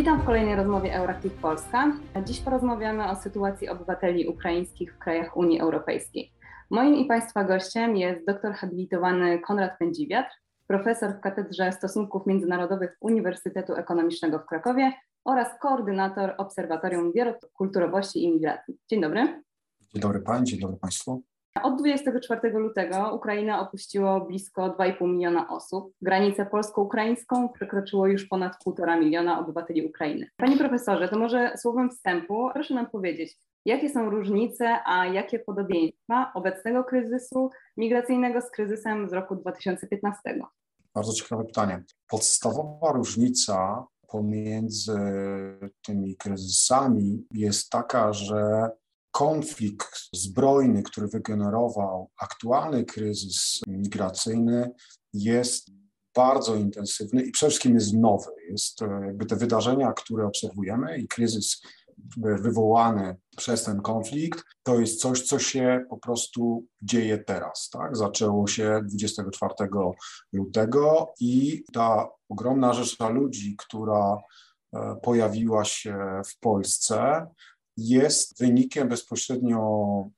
Witam w kolejnej rozmowie Euractiv Polska. Dziś porozmawiamy o sytuacji obywateli ukraińskich w krajach Unii Europejskiej. Moim i Państwa gościem jest doktor habilitowany Konrad Pędziwiatr, profesor w Katedrze Stosunków Międzynarodowych Uniwersytetu Ekonomicznego w Krakowie oraz koordynator Obserwatorium Wielokulturowości i Migracji. Dzień dobry. Dzień dobry Pani, dzień dobry Państwu. Od 24 lutego Ukraina opuściło blisko 2,5 miliona osób. Granicę polsko-ukraińską przekroczyło już ponad 1,5 miliona obywateli Ukrainy. Panie profesorze, to może słowem wstępu proszę nam powiedzieć, jakie są różnice, a jakie podobieństwa obecnego kryzysu migracyjnego z kryzysem z roku 2015? Bardzo ciekawe pytanie. Podstawowa różnica pomiędzy tymi kryzysami jest taka, że konflikt zbrojny, który wygenerował aktualny kryzys migracyjny, jest bardzo intensywny i przede wszystkim jest nowy. Jest e, jakby te wydarzenia, które obserwujemy i kryzys wywołany przez ten konflikt, to jest coś, co się po prostu dzieje teraz. Tak? Zaczęło się 24 lutego i ta ogromna rzesza ludzi, która e, pojawiła się w Polsce, jest wynikiem bezpośrednio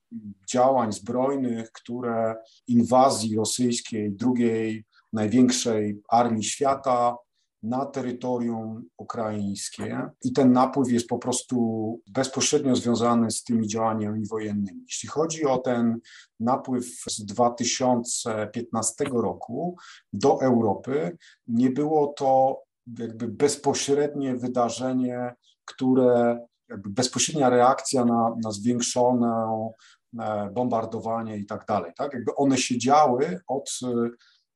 działań zbrojnych, które inwazji rosyjskiej, drugiej największej armii świata na terytorium ukraińskie i ten napływ jest po prostu bezpośrednio związany z tymi działaniami wojennymi. Jeśli chodzi o ten napływ z 2015 roku do Europy, nie było to jakby bezpośrednie wydarzenie, które bezpośrednia reakcja na, na zwiększone bombardowanie i tak dalej. Tak? Jakby one się działy od,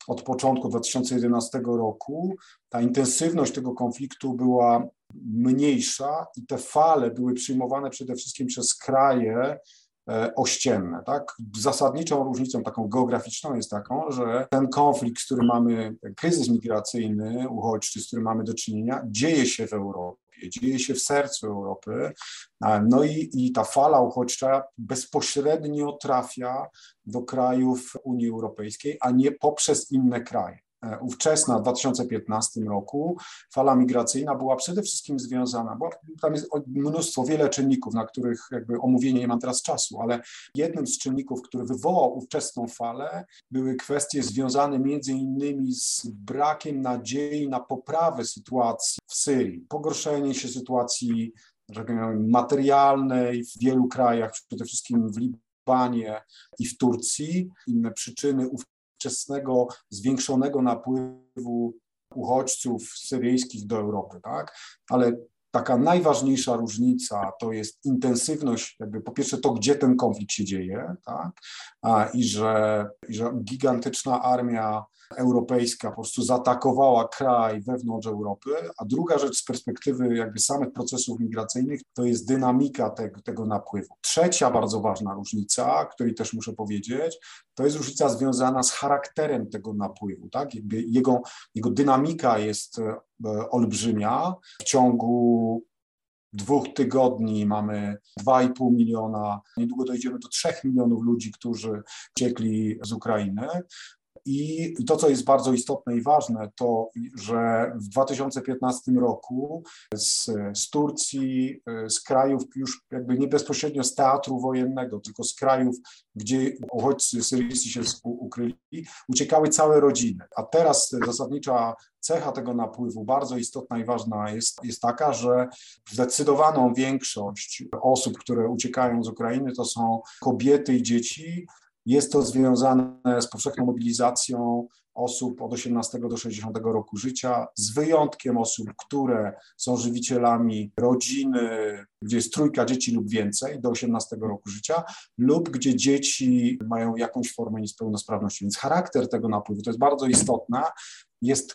od początku 2011 roku. Ta intensywność tego konfliktu była mniejsza i te fale były przyjmowane przede wszystkim przez kraje, E, ościenne. Tak? Zasadniczą różnicą taką geograficzną jest taką, że ten konflikt, z którym mamy, kryzys migracyjny, uchodźczy, z którym mamy do czynienia, dzieje się w Europie, dzieje się w sercu Europy. No i, i ta fala uchodźcza bezpośrednio trafia do krajów Unii Europejskiej, a nie poprzez inne kraje. E, ówczesna w 2015 roku fala migracyjna była przede wszystkim związana, bo tam jest mnóstwo, wiele czynników, na których jakby omówienie nie mam teraz czasu, ale jednym z czynników, który wywołał ówczesną falę, były kwestie związane między innymi z brakiem nadziei na poprawę sytuacji w Syrii, pogorszenie się sytuacji tak materialnej w wielu krajach, przede wszystkim w Libanie i w Turcji. Inne przyczyny wczesnego, zwiększonego napływu uchodźców syryjskich do Europy, tak? Ale taka najważniejsza różnica to jest intensywność, jakby po pierwsze to, gdzie ten konflikt się dzieje, tak? I, że, i że gigantyczna armia europejska po prostu zaatakowała kraj wewnątrz Europy, a druga rzecz z perspektywy jakby samych procesów migracyjnych to jest dynamika tego, tego napływu. Trzecia bardzo ważna różnica, której też muszę powiedzieć, to jest różnica związana z charakterem tego napływu, tak? Jakby jego, jego dynamika jest e, olbrzymia. W ciągu dwóch tygodni mamy 2,5 miliona, niedługo dojdziemy do 3 milionów ludzi, którzy uciekli z Ukrainy. I to, co jest bardzo istotne i ważne, to, że w 2015 roku z, z Turcji, z krajów już jakby nie bezpośrednio z teatru wojennego, tylko z krajów, gdzie uchodźcy syryjscy się ukryli, uciekały całe rodziny. A teraz zasadnicza cecha tego napływu, bardzo istotna i ważna jest, jest taka, że zdecydowaną większość osób, które uciekają z Ukrainy, to są kobiety i dzieci, jest to związane z powszechną mobilizacją osób od 18 do 60 roku życia, z wyjątkiem osób, które są żywicielami rodziny, gdzie jest trójka dzieci lub więcej do 18 roku życia, lub gdzie dzieci mają jakąś formę niepełnosprawności. Więc charakter tego napływu to jest bardzo istotne, jest,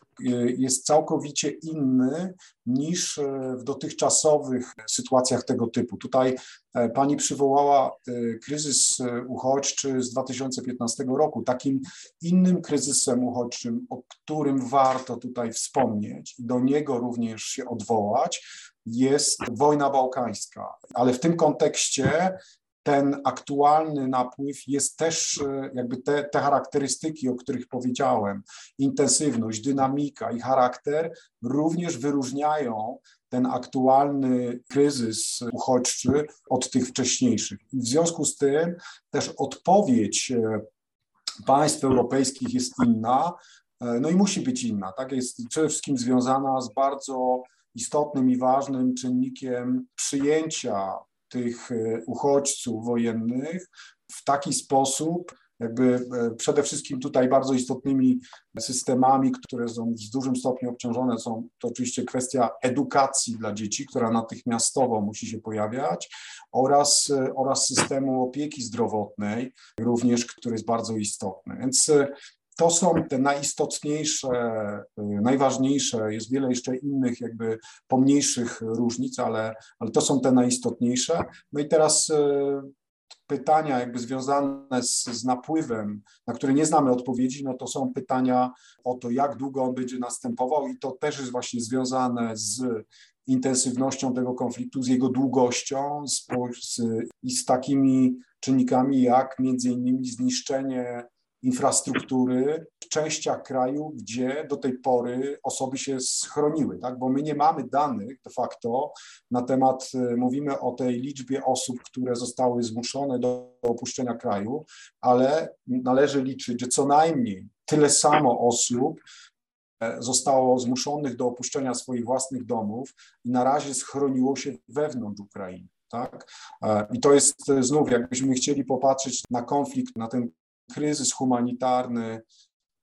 jest całkowicie inny niż w dotychczasowych sytuacjach tego typu. Tutaj e, pani przywołała e, kryzys uchodźczy z 2015 roku. Takim innym kryzysem uchodźczym, o którym warto tutaj wspomnieć i do niego również się odwołać, jest wojna bałkańska. Ale w tym kontekście ten aktualny napływ jest też jakby te, te charakterystyki, o których powiedziałem, intensywność, dynamika i charakter również wyróżniają ten aktualny kryzys uchodźczy od tych wcześniejszych. W związku z tym też odpowiedź państw europejskich jest inna, no i musi być inna. Tak? Jest przede wszystkim związana z bardzo istotnym i ważnym czynnikiem przyjęcia tych e, uchodźców wojennych w taki sposób, jakby e, przede wszystkim tutaj bardzo istotnymi systemami, które są w dużym stopniu obciążone, są to oczywiście kwestia edukacji dla dzieci, która natychmiastowo musi się pojawiać, oraz, e, oraz systemu opieki zdrowotnej, również, który jest bardzo istotny. Więc to są te najistotniejsze, najważniejsze, jest wiele jeszcze innych jakby pomniejszych różnic, ale, ale to są te najistotniejsze. No i teraz pytania jakby związane z, z, napływem, na które nie znamy odpowiedzi, no to są pytania o to, jak długo on będzie następował i to też jest właśnie związane z intensywnością tego konfliktu, z jego długością z, z, i z takimi czynnikami jak między innymi zniszczenie infrastruktury w częściach kraju, gdzie do tej pory osoby się schroniły, tak? bo my nie mamy danych de facto na temat, e, mówimy o tej liczbie osób, które zostały zmuszone do opuszczenia kraju, ale należy liczyć, że co najmniej tyle samo osób e, zostało zmuszonych do opuszczenia swoich własnych domów i na razie schroniło się wewnątrz Ukrainy. Tak? E, I to jest znów, jakbyśmy chcieli popatrzeć na konflikt, na ten kryzys humanitarny,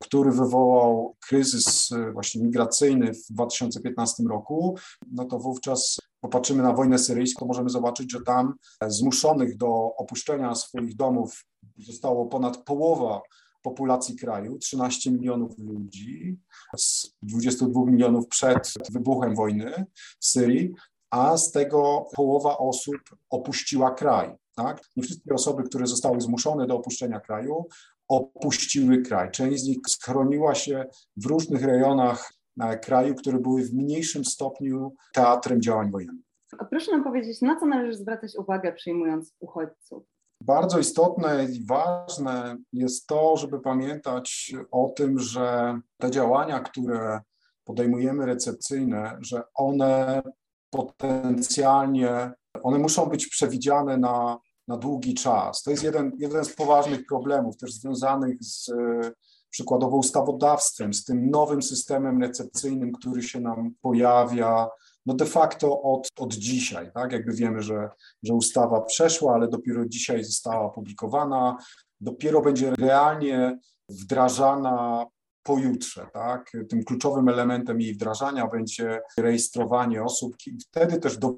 który wywołał kryzys e, właśnie migracyjny w 2015 roku, no to wówczas popatrzymy na wojnę syryjską, możemy zobaczyć, że tam zmuszonych do opuszczenia swoich domów zostało ponad połowa populacji kraju, 13 milionów ludzi z 22 milionów przed wybuchem wojny w Syrii, a z tego połowa osób opuściła kraj. Tak? Nie wszystkie osoby, które zostały zmuszone do opuszczenia kraju, opuściły kraj. Część z nich schroniła się w różnych rejonach e, kraju, które były w mniejszym stopniu teatrem działań wojennych. A proszę nam powiedzieć, na co należy zwracać uwagę przyjmując uchodźców? Bardzo istotne i ważne jest to, żeby pamiętać o tym, że te działania, które podejmujemy recepcyjne, że one potencjalnie, one muszą być przewidziane na na długi czas. To jest jeden, jeden z poważnych problemów, też związanych z przykładowo ustawodawstwem, z tym nowym systemem recepcyjnym, który się nam pojawia, no de facto od, od dzisiaj, tak? Jakby wiemy, że, że ustawa przeszła, ale dopiero dzisiaj została opublikowana, dopiero będzie realnie wdrażana pojutrze, tak? Tym kluczowym elementem jej wdrażania będzie rejestrowanie osób i wtedy też do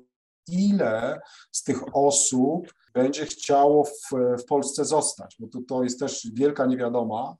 ile z tych osób będzie chciało w, w Polsce zostać, bo to, to jest też wielka niewiadoma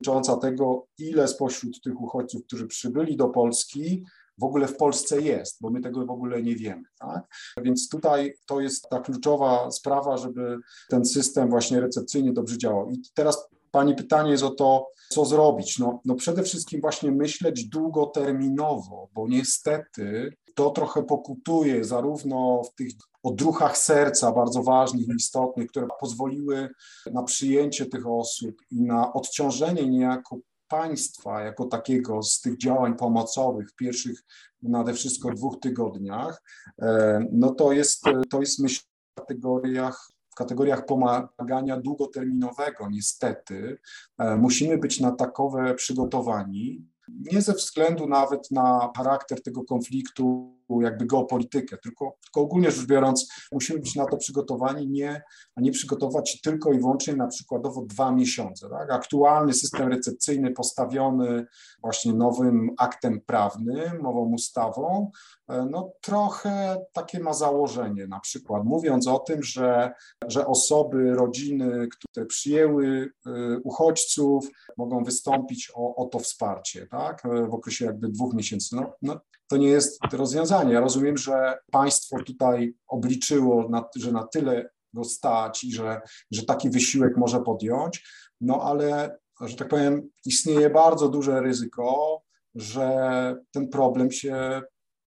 dotycząca tego, ile spośród tych uchodźców, którzy przybyli do Polski, w ogóle w Polsce jest, bo my tego w ogóle nie wiemy. Tak? Więc tutaj to jest ta kluczowa sprawa, żeby ten system właśnie recepcyjny dobrze działał. I teraz Pani pytanie jest o to, co zrobić. No, no przede wszystkim właśnie myśleć długoterminowo, bo niestety to trochę pokutuje zarówno w tych odruchach serca bardzo ważnych i istotnych, które pozwoliły na przyjęcie tych osób i na odciążenie niejako państwa jako takiego z tych działań pomocowych w pierwszych nade wszystko dwóch tygodniach, e, no to jest, to jest myślę w kategoriach w kategoriach pomagania długoterminowego, niestety, e, musimy być na takowe przygotowani, nie ze względu nawet na charakter tego konfliktu, jakby geopolitykę, tylko, tylko ogólnie rzecz biorąc, musimy być na to przygotowani, nie, a nie przygotować się tylko i wyłącznie na przykładowo dwa miesiące. Tak? Aktualny system recepcyjny postawiony właśnie nowym aktem prawnym, nową ustawą, e, no trochę takie ma założenie, na przykład mówiąc o tym, że, że osoby, rodziny, które przyjęły e, uchodźców, mogą wystąpić o, o to wsparcie, tak, e, w okresie jakby dwóch miesięcy. No, no, to nie jest rozwiązanie. Ja rozumiem, że państwo tutaj obliczyło, na, że na tyle go stać i że, że taki wysiłek może podjąć, no ale, że tak powiem, istnieje bardzo duże ryzyko, że ten problem się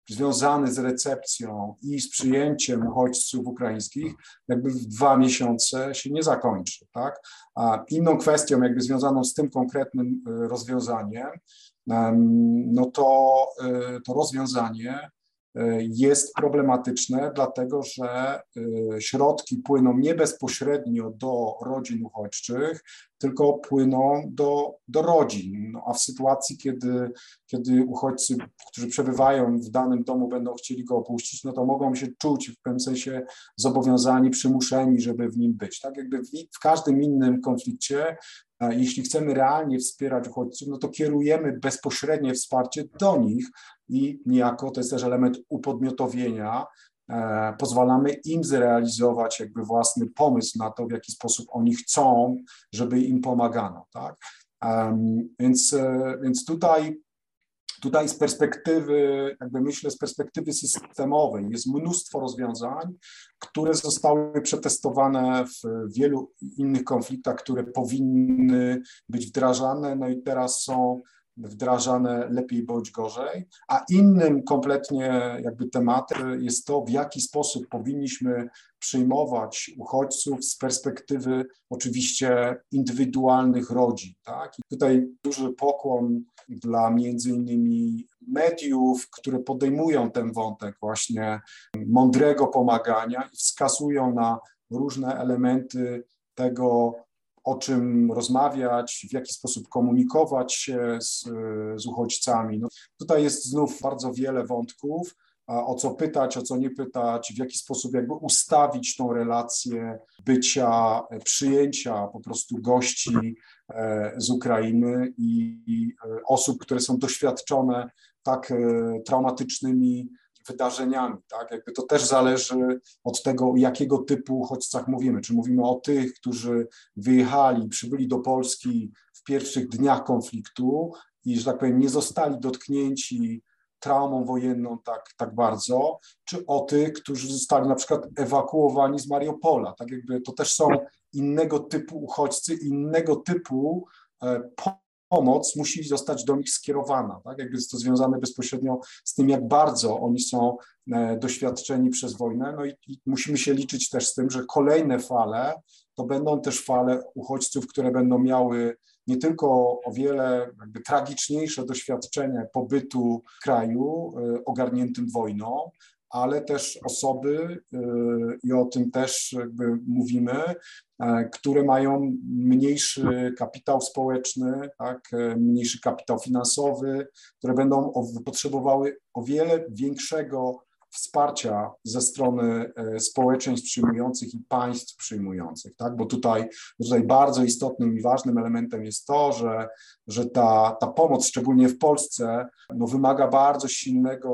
związany z recepcją i z przyjęciem uchodźców ukraińskich jakby w dwa miesiące się nie zakończy. Tak? A inną kwestią jakby związaną z tym konkretnym rozwiązaniem, no to to rozwiązanie jest problematyczne, dlatego że y, środki płyną nie bezpośrednio do rodzin uchodźczych, tylko płyną do, do rodzin. No, a w sytuacji, kiedy, kiedy uchodźcy, którzy przebywają w danym domu, będą chcieli go opuścić, no to mogą się czuć w pewnym sensie zobowiązani, przymuszeni, żeby w nim być. Tak jakby w, w każdym innym konflikcie jeśli chcemy realnie wspierać uchodźców, no to kierujemy bezpośrednie wsparcie do nich i niejako to jest też element upodmiotowienia. E, pozwalamy im zrealizować jakby własny pomysł na to, w jaki sposób oni chcą, żeby im pomagano. Tak? Więc, e, więc tutaj Tutaj z perspektywy, jakby myślę, z perspektywy systemowej jest mnóstwo rozwiązań, które zostały przetestowane w wielu innych konfliktach, które powinny być wdrażane, no i teraz są wdrażane lepiej bądź gorzej, a innym kompletnie jakby tematem jest to, w jaki sposób powinniśmy przyjmować uchodźców z perspektywy oczywiście indywidualnych rodzin. Tak? I tutaj duży pokłon dla między innymi mediów, które podejmują ten wątek właśnie mądrego pomagania i wskazują na różne elementy tego, o czym rozmawiać, w jaki sposób komunikować się z, z uchodźcami. No, tutaj jest znów bardzo wiele wątków, o co pytać, o co nie pytać, w jaki sposób jakby ustawić tą relację bycia, przyjęcia po prostu gości e, z Ukrainy i e, osób, które są doświadczone tak e, traumatycznymi wydarzeniami, tak? Jakby to też zależy od tego, jakiego typu uchodźcach mówimy. Czy mówimy o tych, którzy wyjechali, przybyli do Polski w pierwszych dniach konfliktu i, że tak powiem, nie zostali dotknięci traumą wojenną tak, tak bardzo, czy o tych, którzy zostali na przykład ewakuowani z Mariupola. Tak jakby to też są innego typu uchodźcy, innego typu e, pomoc musi zostać do nich skierowana. Tak? Jakby jest to związane bezpośrednio z tym, jak bardzo oni są e, doświadczeni przez wojnę. No i, i musimy się liczyć też z tym, że kolejne fale to będą też fale uchodźców, które będą miały nie tylko o wiele jakby tragiczniejsze doświadczenie pobytu w kraju e, ogarniętym wojną, ale też osoby, y, i o tym też mówimy, e, które mają mniejszy kapitał społeczny, tak, e, mniejszy kapitał finansowy, które będą potrzebowały o wiele większego wsparcia ze strony e, społeczeństw przyjmujących i państw przyjmujących, tak? bo tutaj, tutaj bardzo istotnym i ważnym elementem jest to, że, że ta, ta pomoc, szczególnie w Polsce, no, wymaga bardzo silnego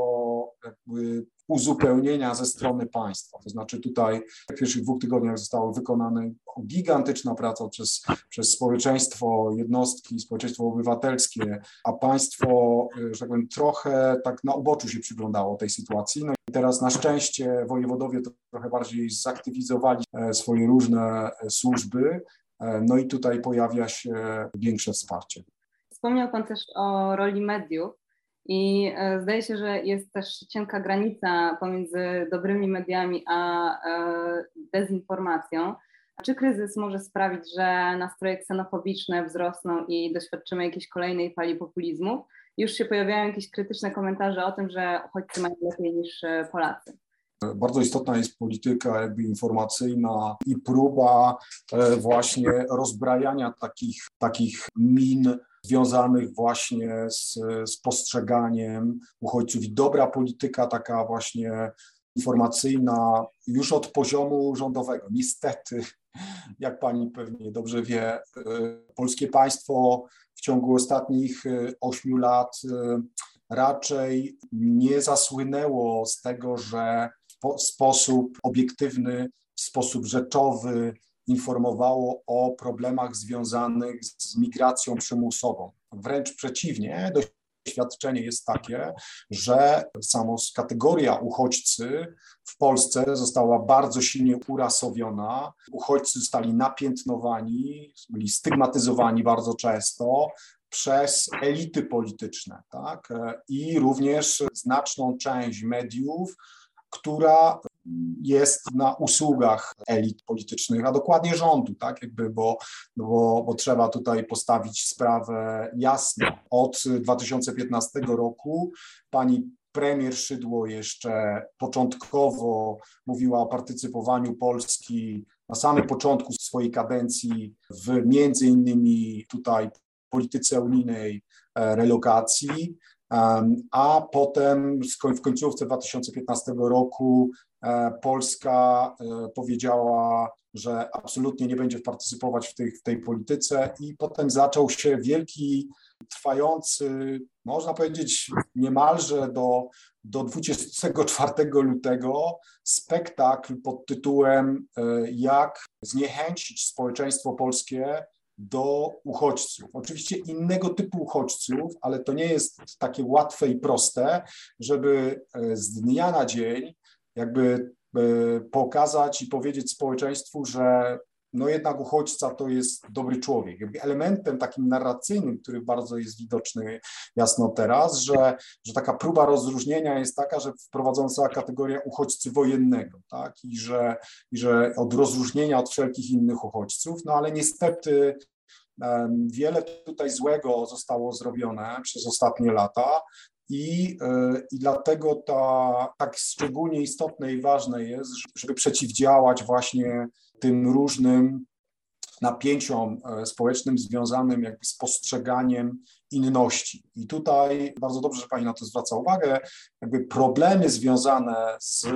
uzupełnienia ze strony państwa. To znaczy tutaj w pierwszych dwóch tygodniach została wykonana gigantyczna praca przez, przez społeczeństwo, jednostki, społeczeństwo obywatelskie, a państwo, że tak powiem, trochę tak na uboczu się przyglądało tej sytuacji. No i teraz na szczęście wojewodowie trochę bardziej zaktywizowali e, swoje różne e, służby, e, no i tutaj pojawia się większe wsparcie. Wspomniał Pan też o roli mediów. I e, zdaje się, że jest też cienka granica pomiędzy dobrymi mediami a e, dezinformacją. Czy kryzys może sprawić, że nastroje ksenofobiczne wzrosną i doświadczymy jakiejś kolejnej fali populizmu? Już się pojawiają jakieś krytyczne komentarze o tym, że uchodźcy mają lepiej niż e, Polacy. Bardzo istotna jest polityka jakby informacyjna i próba właśnie rozbrajania takich, takich min związanych właśnie z, z postrzeganiem uchodźców i dobra polityka taka właśnie informacyjna już od poziomu rządowego. Niestety, jak pani pewnie dobrze wie, y, polskie państwo w ciągu ostatnich y, ośmiu lat y, raczej nie zasłynęło z tego, że w sposób obiektywny, w sposób rzeczowy informowało o problemach związanych z migracją przymusową. Wręcz przeciwnie, doświadczenie jest takie, że samo kategoria uchodźcy w Polsce została bardzo silnie urasowiona. Uchodźcy zostali napiętnowani, byli stygmatyzowani bardzo często. przez elity polityczne, tak? I również znaczną część mediów, która jest na usługach elit politycznych, a dokładnie rządu, tak, jakby, bo, bo, bo trzeba tutaj postawić sprawę jasno. Od 2015 roku pani premier Szydło jeszcze początkowo mówiła o partycypowaniu Polski na samym początku swojej kadencji w między innymi tutaj polityce unijnej e, relokacji, a potem w końcówce 2015 roku Polska e, powiedziała, że absolutnie nie będzie partycypować w tej, w tej polityce i potem zaczął się wielki, trwający, można powiedzieć niemalże do, do 24 lutego spektakl pod tytułem jak zniechęcić społeczeństwo polskie do uchodźców. Oczywiście innego typu uchodźców, ale to nie jest takie łatwe i proste, żeby e, z dnia na dzień jakby e, pokazać i powiedzieć społeczeństwu, że no jednak uchodźca to jest dobry człowiek. Jakby elementem takim narracyjnym, który bardzo jest widoczny jasno teraz, że, że taka próba rozróżnienia jest taka, że wprowadzona została kategoria uchodźcy wojennego, tak, i że, i że od rozróżnienia od wszelkich innych uchodźców, no ale niestety Wiele tutaj złego zostało zrobione przez ostatnie lata i, e, i dlatego ta, tak szczególnie istotne i ważne jest, żeby przeciwdziałać właśnie tym różnym napięciom e, społecznym związanym jakby z postrzeganiem inności. I tutaj bardzo dobrze, że Pani na to zwraca uwagę, jakby problemy związane z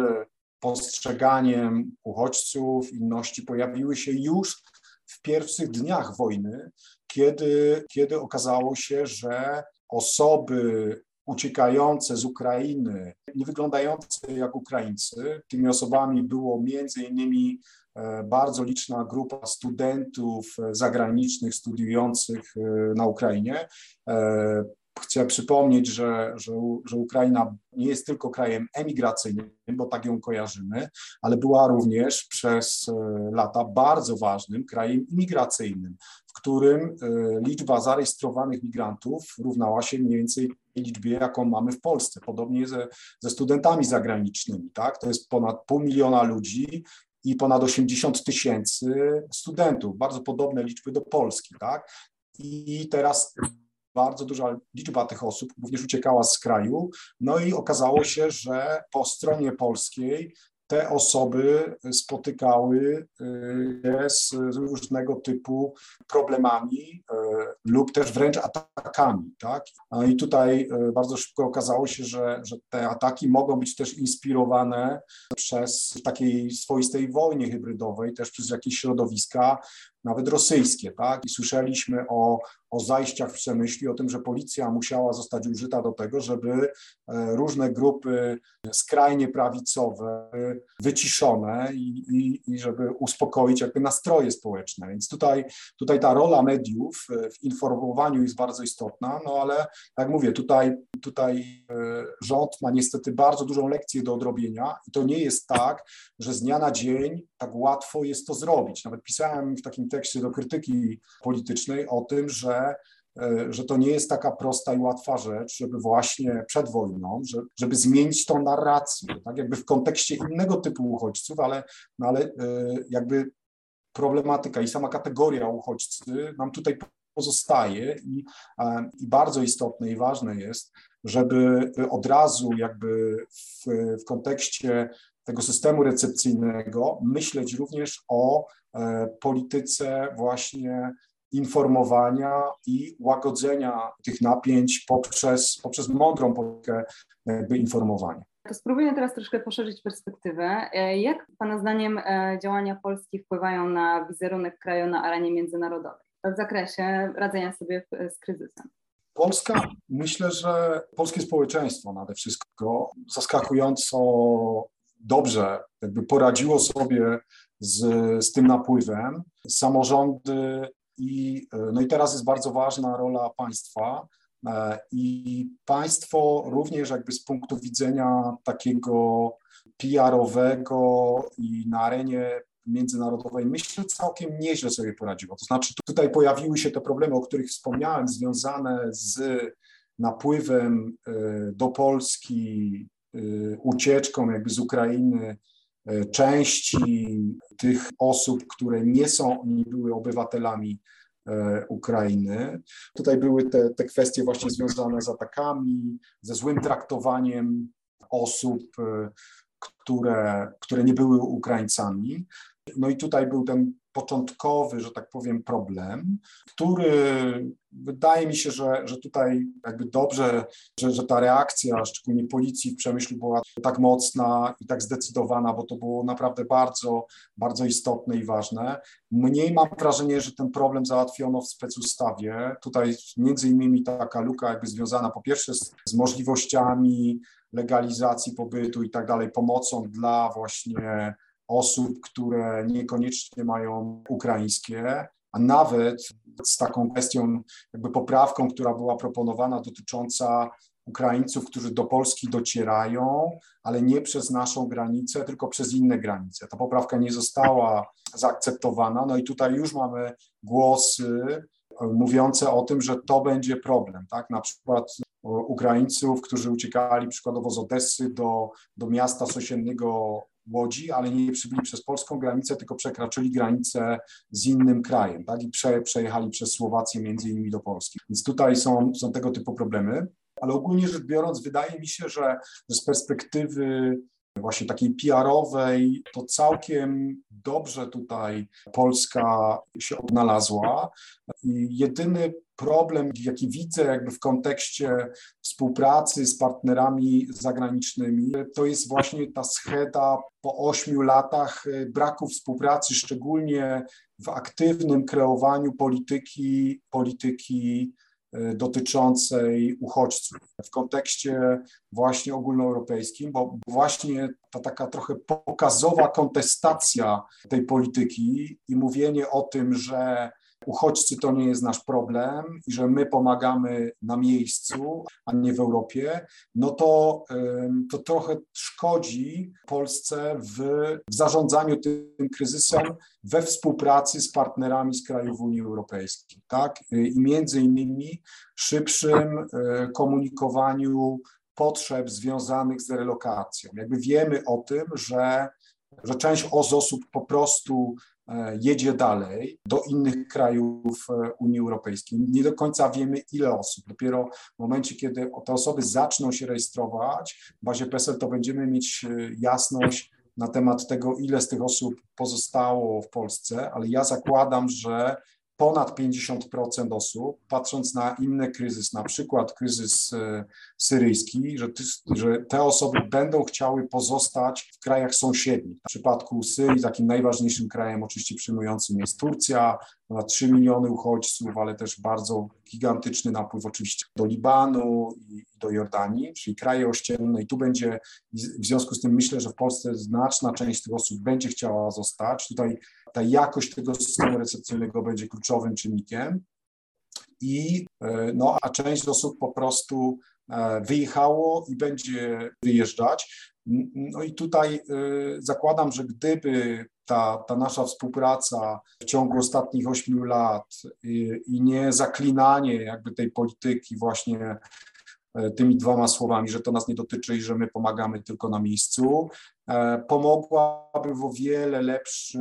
postrzeganiem uchodźców, inności pojawiły się już w pierwszych dniach wojny, kiedy, kiedy okazało się, że osoby uciekające z Ukrainy, nie wyglądające jak Ukraińcy. Tymi osobami było między innymi e, bardzo liczna grupa studentów zagranicznych studiujących e, na Ukrainie. E, chcę przypomnieć, że, że, że Ukraina nie jest tylko krajem emigracyjnym, bo tak ją kojarzymy, ale była również przez lata bardzo ważnym krajem imigracyjnym, którym e, liczba zarejestrowanych migrantów równała się mniej więcej liczbie, jaką mamy w Polsce, podobnie ze, ze studentami zagranicznymi. Tak? To jest ponad pół miliona ludzi i ponad 80 tysięcy studentów, bardzo podobne liczby do Polski. Tak? I teraz bardzo duża liczba tych osób również uciekała z kraju. No i okazało się, że po stronie polskiej te osoby spotykały y, się z różnego typu problemami y, lub też wręcz atakami. Tak? I tutaj y, bardzo szybko okazało się, że, że te ataki mogą być też inspirowane przez takiej swoistej wojnie hybrydowej, też przez jakieś środowiska nawet rosyjskie, tak? I słyszeliśmy o, o zajściach w Przemyśli, o tym, że policja musiała zostać użyta do tego, żeby e, różne grupy skrajnie prawicowe, wyciszone i, i, i żeby uspokoić jakby nastroje społeczne. Więc tutaj, tutaj ta rola mediów w informowaniu jest bardzo istotna, no ale tak mówię, tutaj, tutaj e, rząd ma niestety bardzo dużą lekcję do odrobienia i to nie jest tak, że z dnia na dzień tak łatwo jest to zrobić. Nawet pisałem w takim tekście do krytyki politycznej o tym, że e, że to nie jest taka prosta i łatwa rzecz, żeby właśnie przed wojną, żeby zmienić tą narrację, tak? Jakby w kontekście innego typu uchodźców, ale, no ale e, jakby problematyka i sama kategoria uchodźcy nam tutaj pozostaje i, i bardzo istotne i ważne jest, żeby od razu jakby w, w kontekście tego systemu recepcyjnego myśleć również o e, polityce właśnie informowania i łagodzenia tych napięć poprzez, poprzez mądrą politykę jakby informowania. To spróbuję teraz troszkę poszerzyć perspektywę. E, jak Pana zdaniem e, działania Polski wpływają na wizerunek kraju na arenie międzynarodowej w zakresie radzenia sobie z kryzysem? Polska, myślę, że polskie społeczeństwo nade wszystko zaskakująco dobrze jakby poradziło sobie z, z tym napływem. Samorządy i, no i teraz jest bardzo ważna rola państwa. E, I państwo również jakby z punktu widzenia takiego PR-owego i na arenie międzynarodowej, myślę, całkiem nieźle sobie poradziła. To znaczy, tutaj pojawiły się te problemy, o których wspomniałem, związane z napływem do Polski, ucieczką jakby z Ukrainy części tych osób, które nie są, nie były obywatelami E, Ukrainy. Tutaj były te, te kwestie właśnie związane z atakami, ze złym traktowaniem osób, które, które nie były Ukraińcami. No i tutaj był ten początkowy, że tak powiem, problem, który wydaje mi się, że, że tutaj jakby dobrze, że, że ta reakcja, szczególnie policji w Przemyślu była tak mocna i tak zdecydowana, bo to było naprawdę bardzo, bardzo istotne i ważne. Mniej mam wrażenie, że ten problem załatwiono w specustawie. Tutaj między innymi taka luka jakby związana po pierwsze z, z możliwościami legalizacji pobytu i tak dalej, pomocą dla właśnie osób, które niekoniecznie mają ukraińskie, a nawet z taką kwestią, jakby poprawką, która była proponowana dotycząca Ukraińców, którzy do Polski docierają, ale nie przez naszą granicę, tylko przez inne granice. Ta poprawka nie została zaakceptowana, no i tutaj już mamy głosy mówiące o tym, że to będzie problem, tak? Na przykład Ukraińców, którzy uciekali przykładowo z Odessy do, do miasta sąsiedniego Łodzi, ale nie przybyli przez polską granicę, tylko przekraczyli granicę z innym krajem, tak? I prze, przejechali przez Słowację między innymi do Polski. Więc tutaj są, są tego typu problemy, ale ogólnie rzecz biorąc, wydaje mi się, że, że z perspektywy właśnie takiej PR-owej, to całkiem dobrze tutaj Polska się odnalazła. I jedyny problem, jaki widzę jakby w kontekście współpracy z partnerami zagranicznymi, to jest właśnie ta scheda po ośmiu latach braku współpracy, szczególnie w aktywnym kreowaniu polityki, polityki E, dotyczącej uchodźców w kontekście właśnie ogólnoeuropejskim, bo właśnie ta taka trochę pokazowa kontestacja tej polityki i mówienie o tym, że uchodźcy to nie jest nasz problem i że my pomagamy na miejscu, a nie w Europie, no to, to trochę szkodzi Polsce w, w zarządzaniu tym kryzysem we współpracy z partnerami z krajów Unii Europejskiej, tak? I między innymi szybszym e, komunikowaniu potrzeb związanych z relokacją. Jakby wiemy o tym, że, że część osób po prostu jedzie dalej do innych krajów e, Unii Europejskiej. Nie do końca wiemy, ile osób. Dopiero w momencie, kiedy te osoby zaczną się rejestrować w bazie PESEL, to będziemy mieć e, jasność na temat tego, ile z tych osób pozostało w Polsce, ale ja zakładam, że ponad 50% osób, patrząc na inny kryzys, na przykład kryzys e, syryjski, że, ty, że te osoby będą chciały pozostać w krajach sąsiednich. W przypadku Syrii takim najważniejszym krajem oczywiście przyjmującym jest Turcja, ponad 3 miliony uchodźców, ale też bardzo gigantyczny napływ oczywiście do Libanu i do Jordanii, czyli kraje ościenne i tu będzie, w związku z tym myślę, że w Polsce znaczna część tych osób będzie chciała zostać. Tutaj ta jakość tego systemu recepcyjnego będzie kluczowym czynnikiem. I, e, no, a część osób po prostu e, wyjechało i będzie wyjeżdżać. No i tutaj e, zakładam, że gdyby ta, ta nasza współpraca w ciągu ostatnich ośmiu lat i, i nie zaklinanie jakby tej polityki właśnie tymi dwoma słowami, że to nas nie dotyczy i że my pomagamy tylko na miejscu, pomogłaby w o wiele lepszy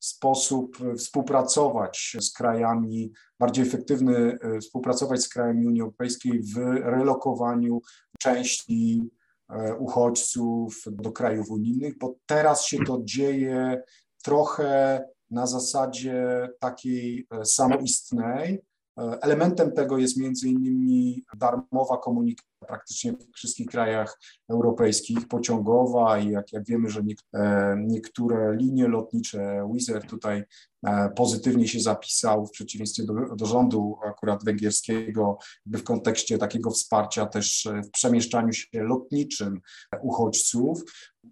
sposób współpracować z krajami, bardziej efektywny e, współpracować z krajami Unii Europejskiej w relokowaniu części e, uchodźców do krajów unijnych, bo teraz się to dzieje trochę na zasadzie takiej e, samoistnej. Elementem tego jest między innymi darmowa komunikacja praktycznie w wszystkich krajach europejskich, pociągowa i jak, jak wiemy, że e, niektóre linie lotnicze, Wizz tutaj e, pozytywnie się zapisał w przeciwieństwie do, do rządu akurat węgierskiego, w kontekście takiego wsparcia też w przemieszczaniu się lotniczym uchodźców,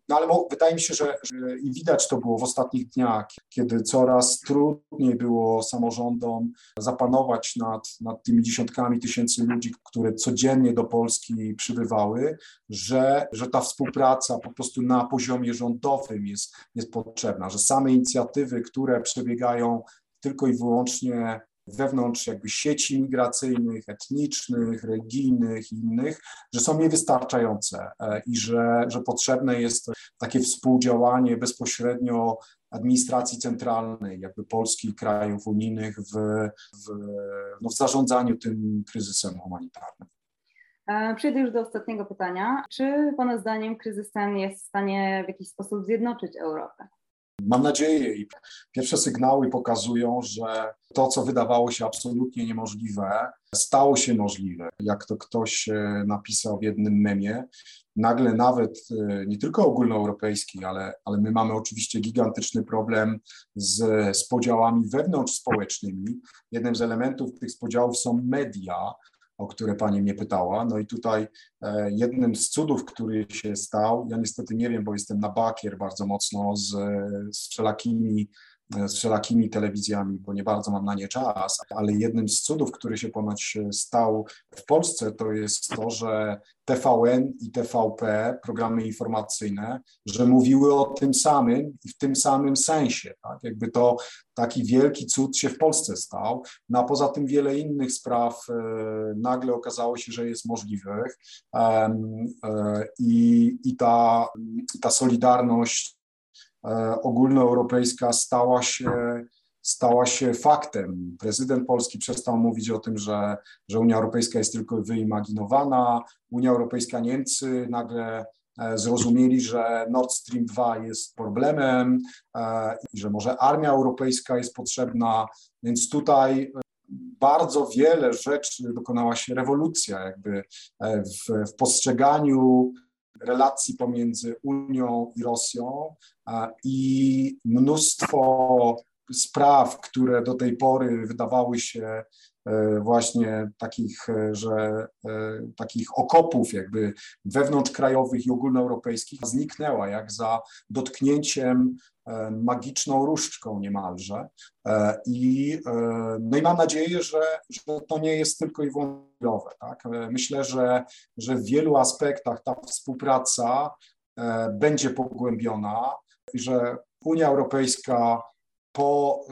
No ale wydaje mi się, że, że, i widać to było w ostatnich dniach, kiedy coraz trudniej było samorządom zapanować nad, nad tymi dziesiątkami tysięcy ludzi, które codziennie do Polski przybywały, że, że ta współpraca po prostu na poziomie rządowym jest, jest potrzebna, że same inicjatywy, które przebiegają tylko i wyłącznie wewnątrz jakby sieci migracyjnych, etnicznych, religijnych i innych, że są niewystarczające e, i że, że potrzebne jest takie współdziałanie bezpośrednio administracji centralnej, jakby Polski i krajów unijnych w, w, no w zarządzaniu tym kryzysem humanitarnym. E, przejdę już do ostatniego pytania. Czy Pana zdaniem kryzys ten jest w stanie w jakiś sposób zjednoczyć Europę? Mam nadzieję i pierwsze sygnały pokazują, że to, co wydawało się absolutnie niemożliwe, stało się możliwe. Jak to ktoś e, napisał w jednym memie, nagle nawet e, nie tylko ogólnoeuropejski, ale, ale my mamy oczywiście gigantyczny problem z, z podziałami wewnątrzspołecznymi. Jednym z elementów tych podziałów są media, o które pani mnie pytała. No i tutaj e, jednym z cudów, który się stał, ja niestety nie wiem, bo jestem na bakier bardzo mocno z, z wszelakimi z wszelakimi telewizjami, bo nie bardzo mam na nie czas, ale jednym z cudów, który się ponoć stał w Polsce, to jest to, że TVN i TVP, programy informacyjne, że mówiły o tym samym i w tym samym sensie. Tak? Jakby to taki wielki cud się w Polsce stał. No a poza tym wiele innych spraw e, nagle okazało się, że jest możliwych e, i, ta, ta solidarność E, ogólnoeuropejska stała się, stała się faktem. Prezydent Polski przestał mówić o tym, że, że Unia Europejska jest tylko wyimaginowana. Unia Europejska, Niemcy nagle e, zrozumieli, że Nord Stream 2 jest problemem e, i że może armia europejska jest potrzebna, więc tutaj bardzo wiele rzeczy dokonała się rewolucja jakby w, w postrzeganiu relacji pomiędzy Unią i Rosją i mnóstwo spraw, które do tej pory wydawały się e, właśnie takich, e, że e, takich okopów jakby wewnątrzkrajowych i ogólnoeuropejskich zniknęła jak za dotknięciem magiczną różdżką niemalże. I, no i mam nadzieję, że, że to nie jest tylko i wyłącznie tak? Myślę, że, że w wielu aspektach ta współpraca będzie pogłębiona i że Unia Europejska po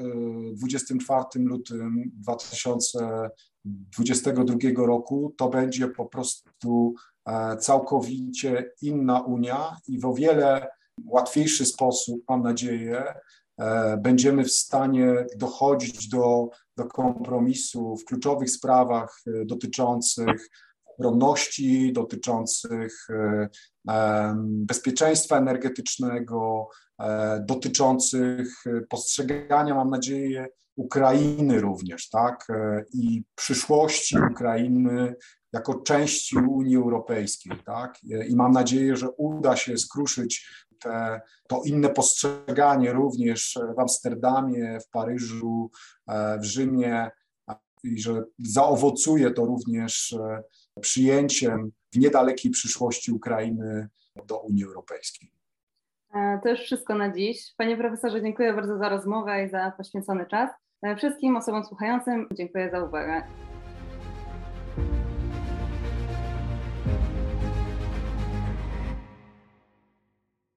24 y, lutym 2022 roku to będzie po prostu e, całkowicie inna Unia i w o wiele łatwiejszy sposób, mam nadzieję, e, będziemy w stanie dochodzić do, do kompromisu w kluczowych sprawach e, dotyczących obronności, dotyczących bezpieczeństwa energetycznego, e, dotyczących postrzegania, mam nadzieję, Ukrainy również, tak, e, i przyszłości Ukrainy jako części Unii Europejskiej, tak, i mam nadzieję, że uda się skruszyć te, to inne postrzeganie również w Amsterdamie, w Paryżu, e, w Rzymie i że zaowocuje to również przyjęciem w niedalekiej przyszłości Ukrainy do Unii Europejskiej. E, to już wszystko na dziś. Panie profesorze, dziękuję bardzo za rozmowę i za poświęcony czas. E, wszystkim osobom słuchającym dziękuję za uwagę.